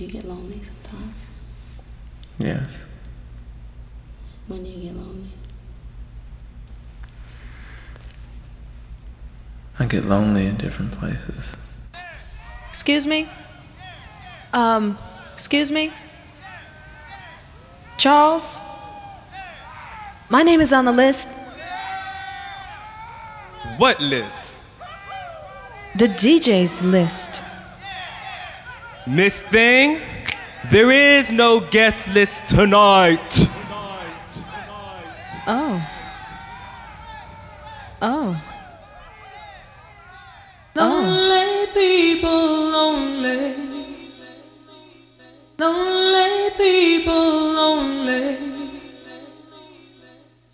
Do you get lonely sometimes? Yes. When do you get lonely? I get lonely in different places. Excuse me? Um, excuse me? Charles? My name is on the list. What list? The DJ's list. Miss Thing, there is no guest list tonight. Oh. Oh. oh. Lonely people, lonely. Lonely people, lonely.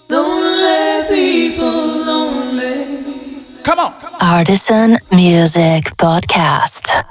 Lonely people, lonely. Come on. Artisan Music Podcast.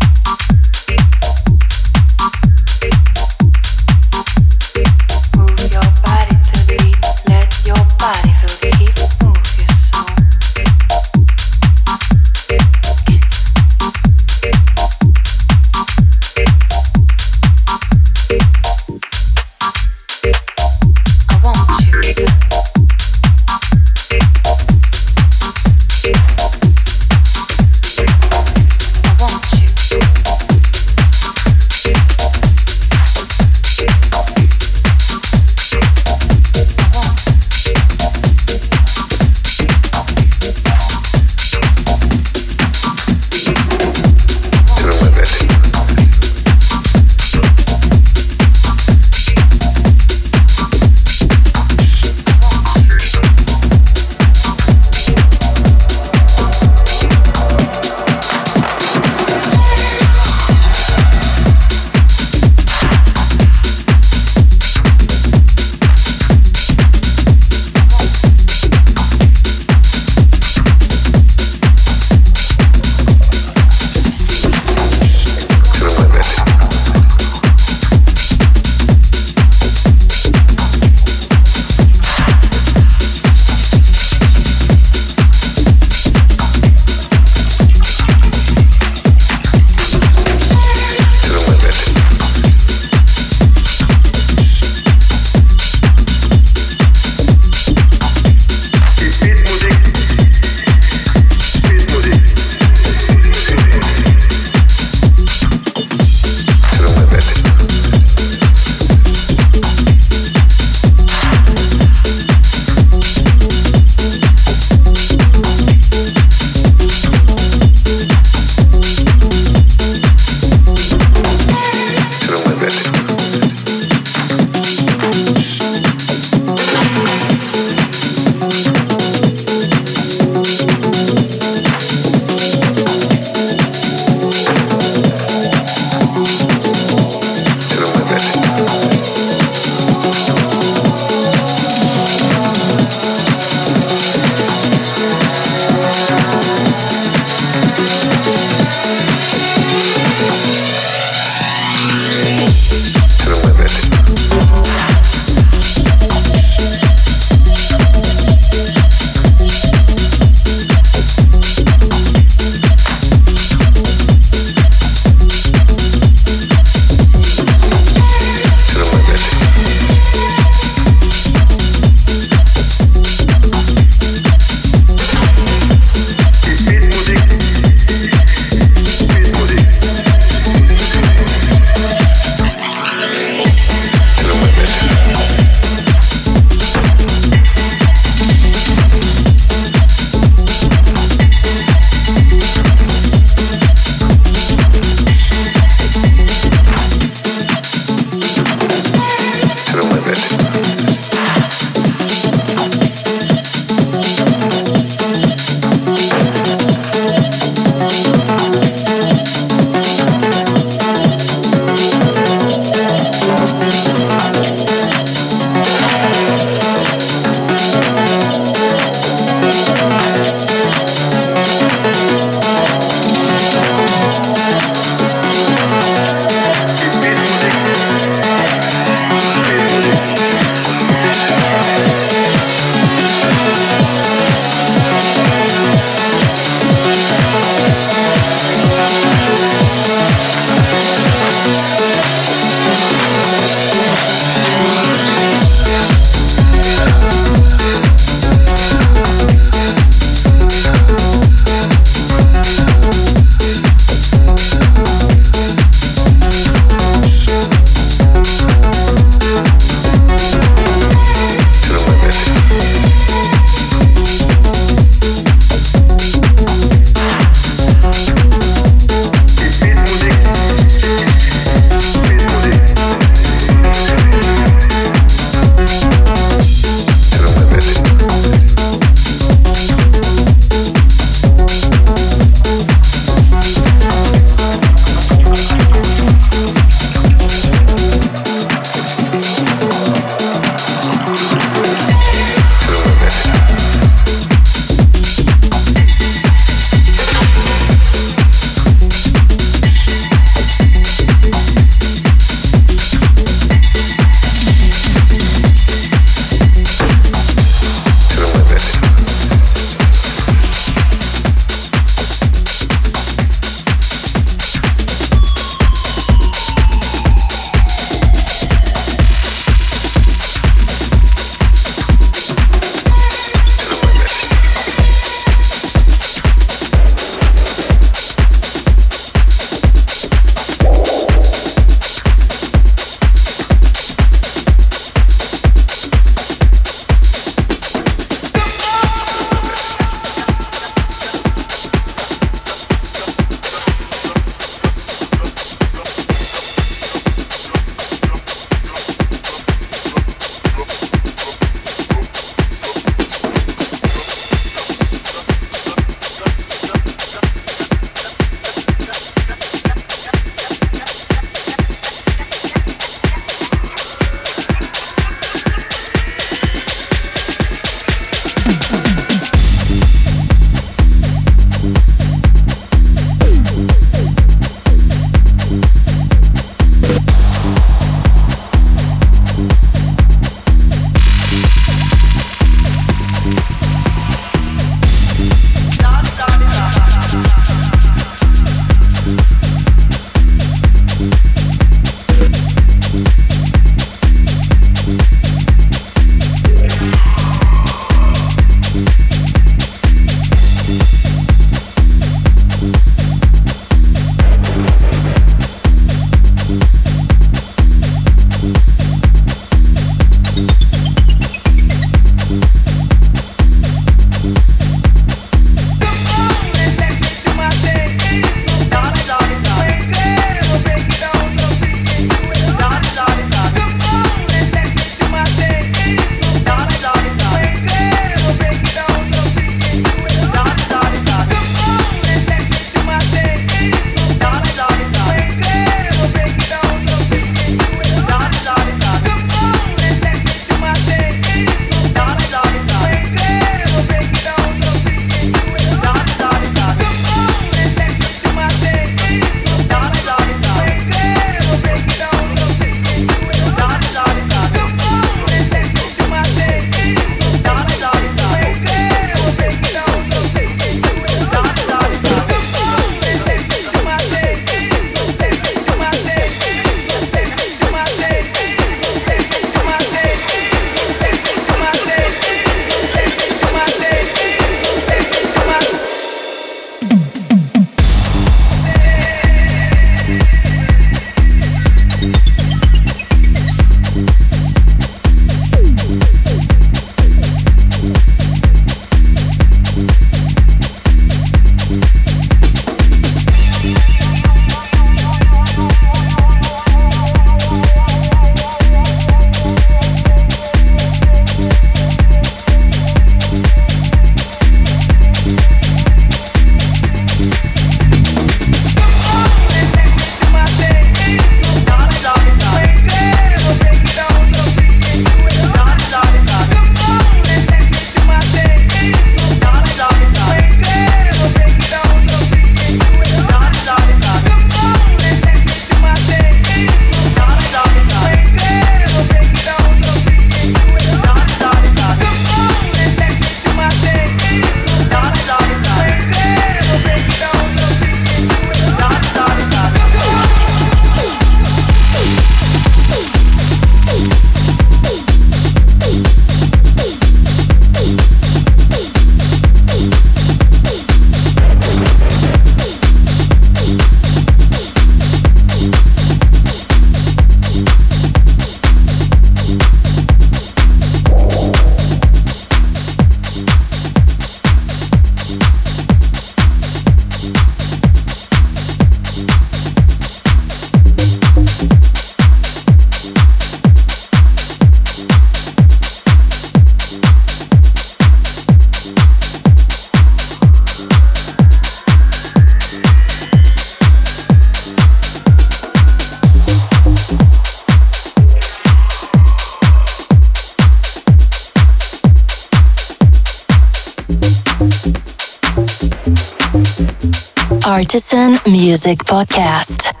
Artisan Music Podcast.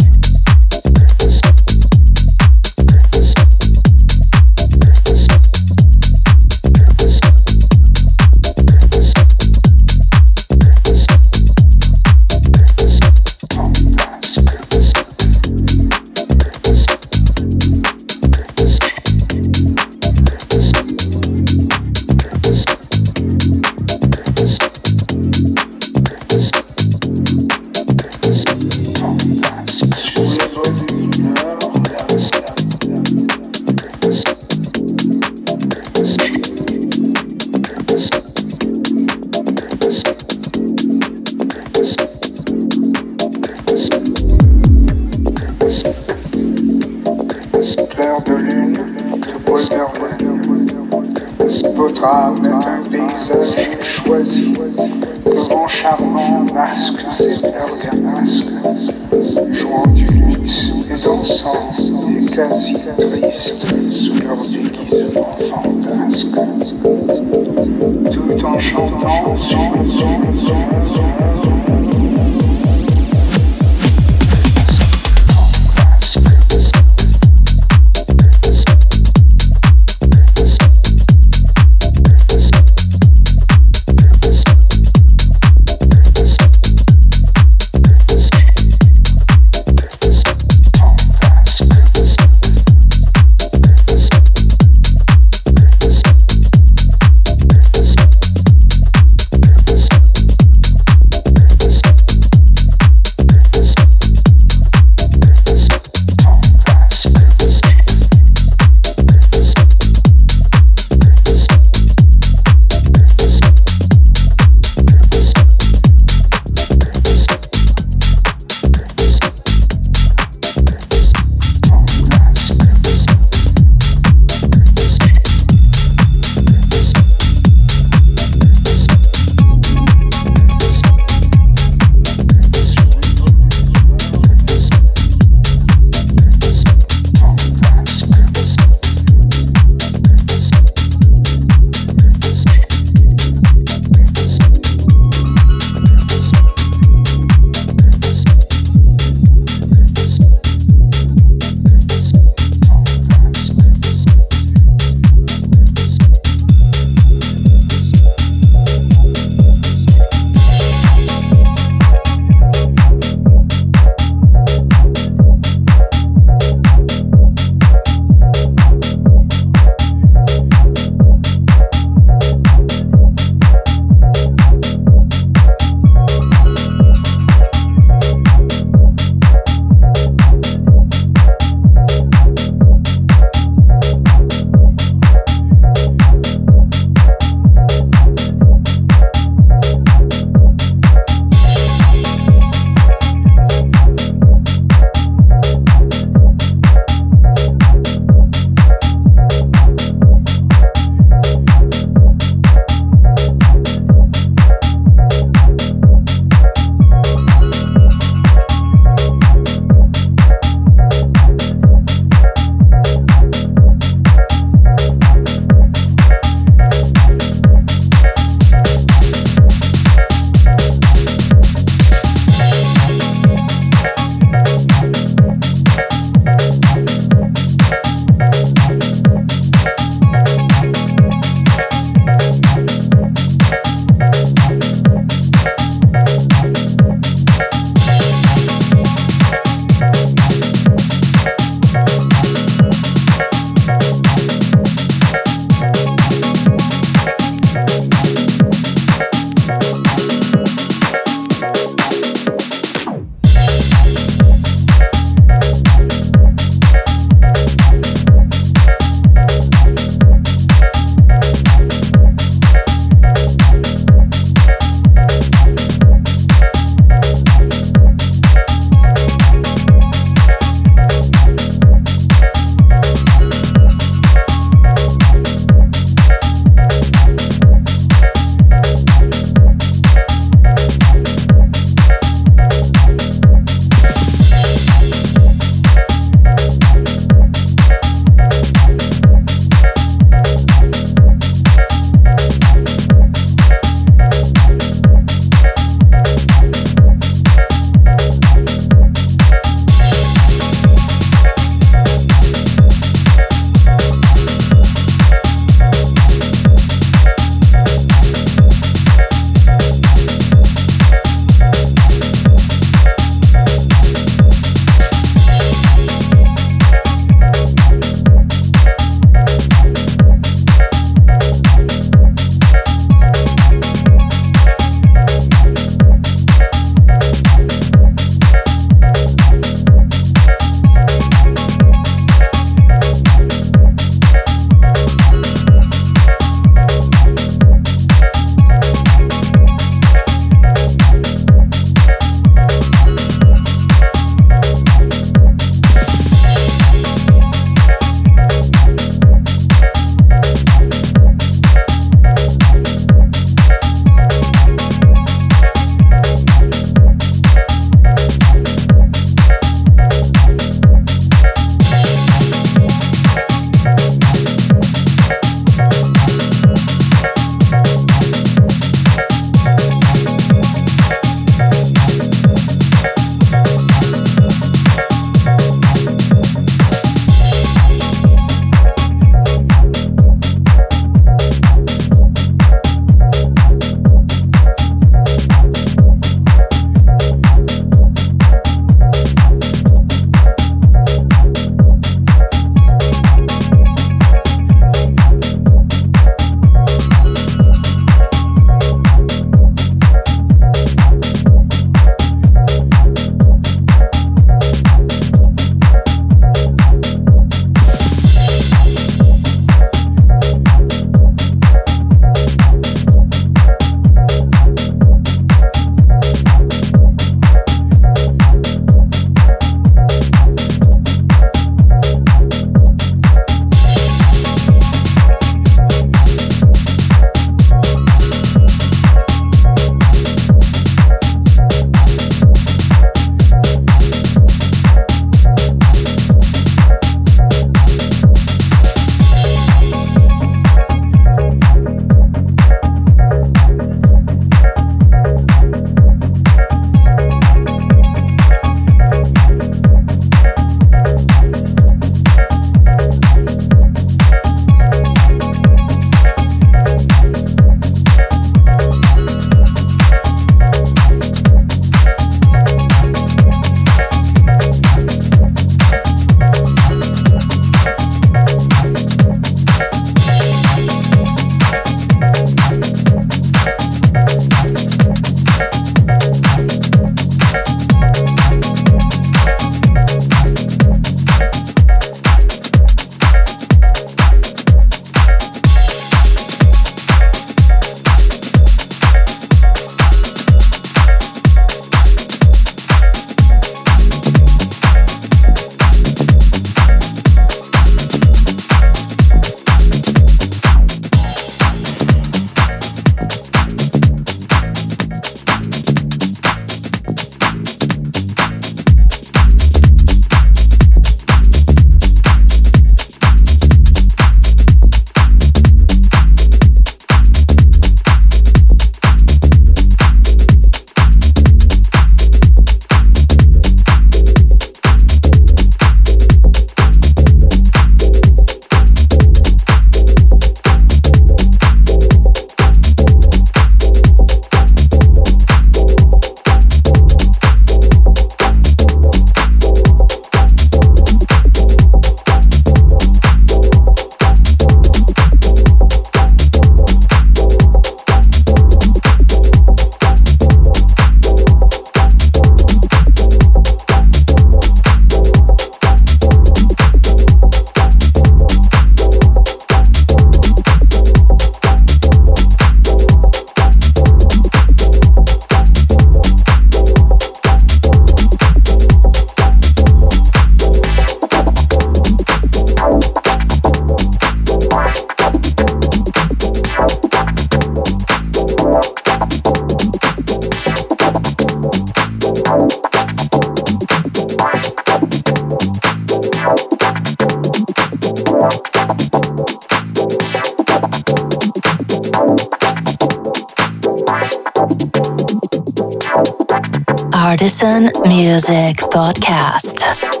Artisan Music Podcast.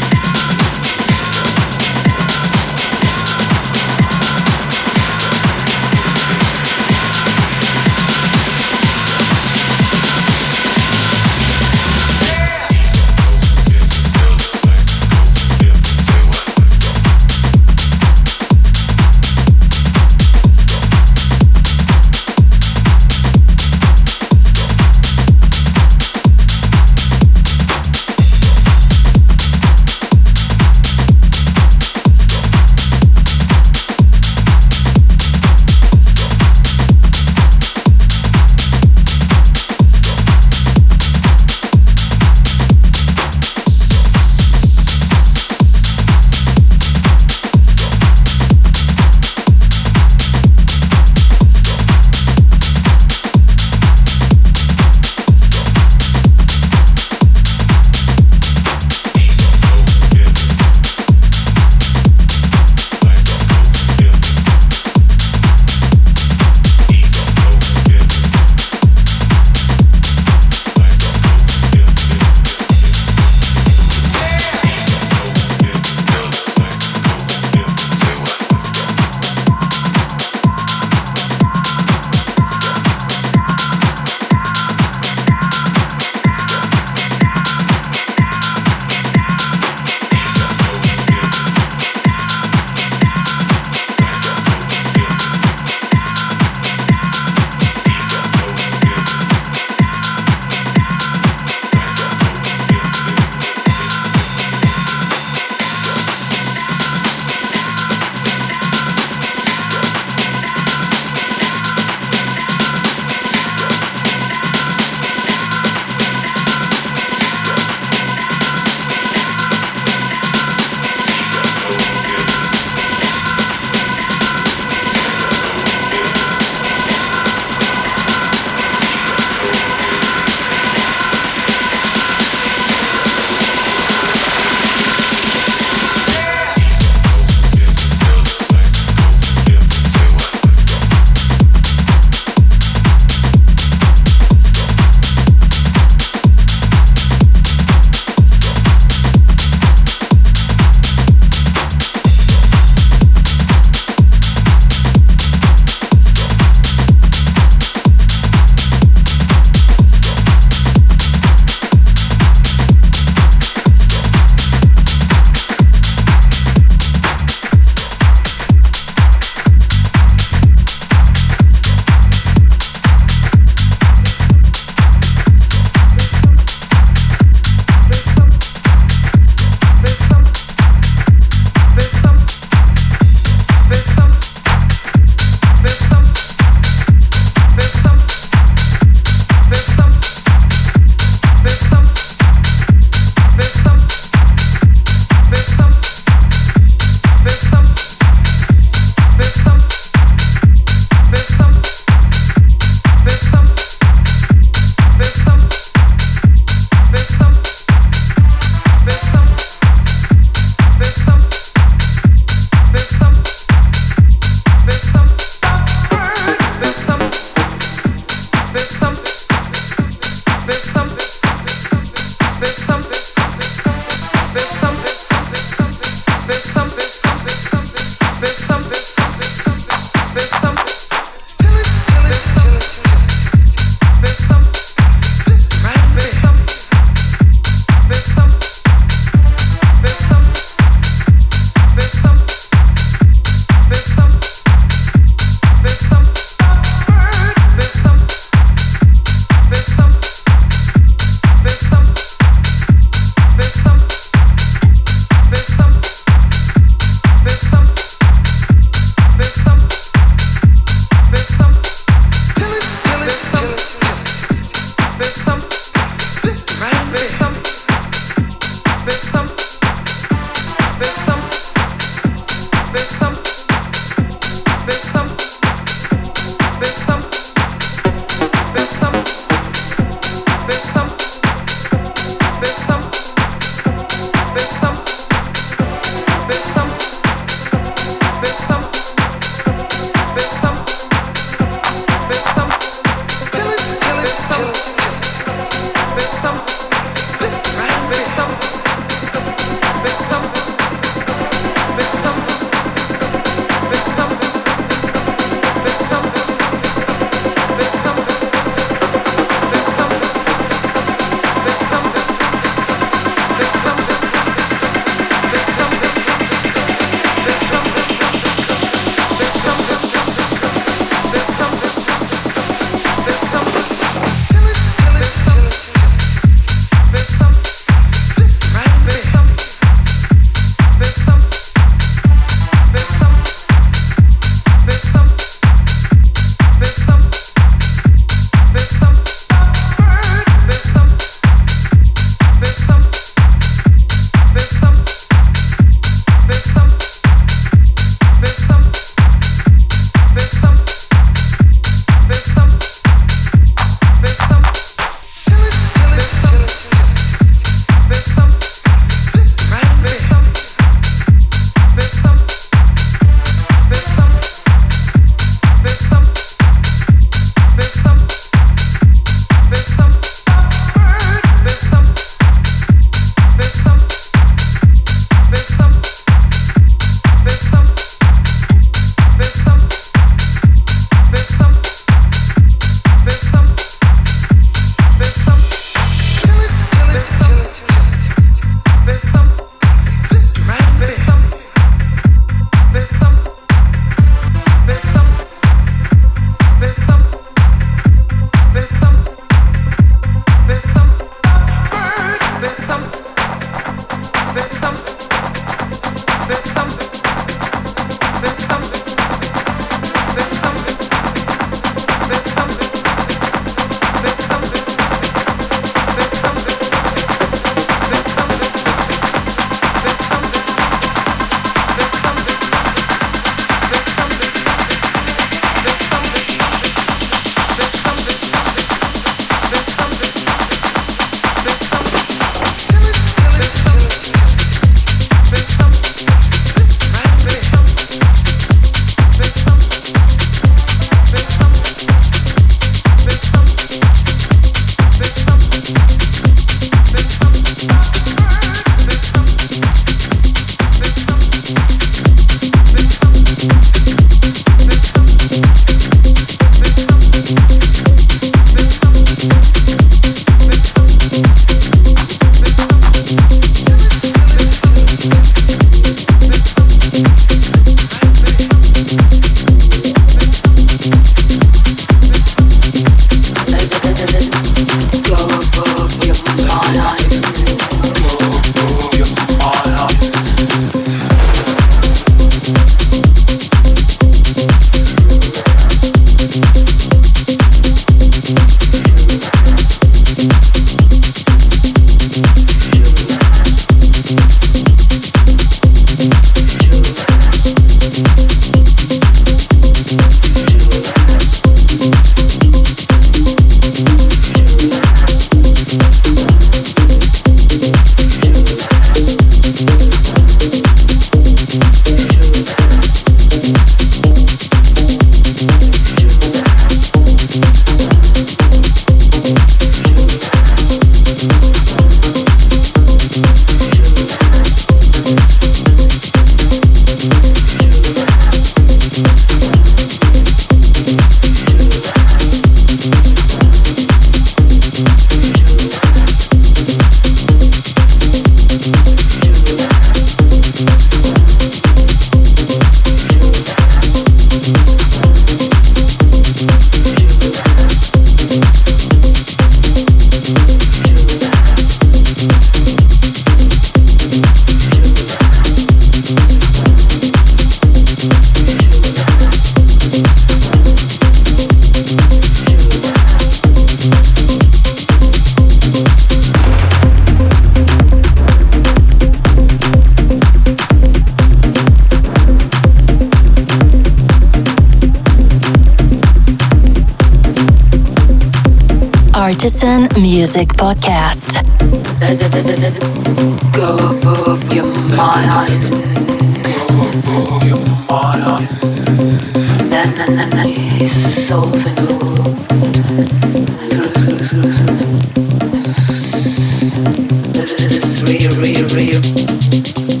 Making you.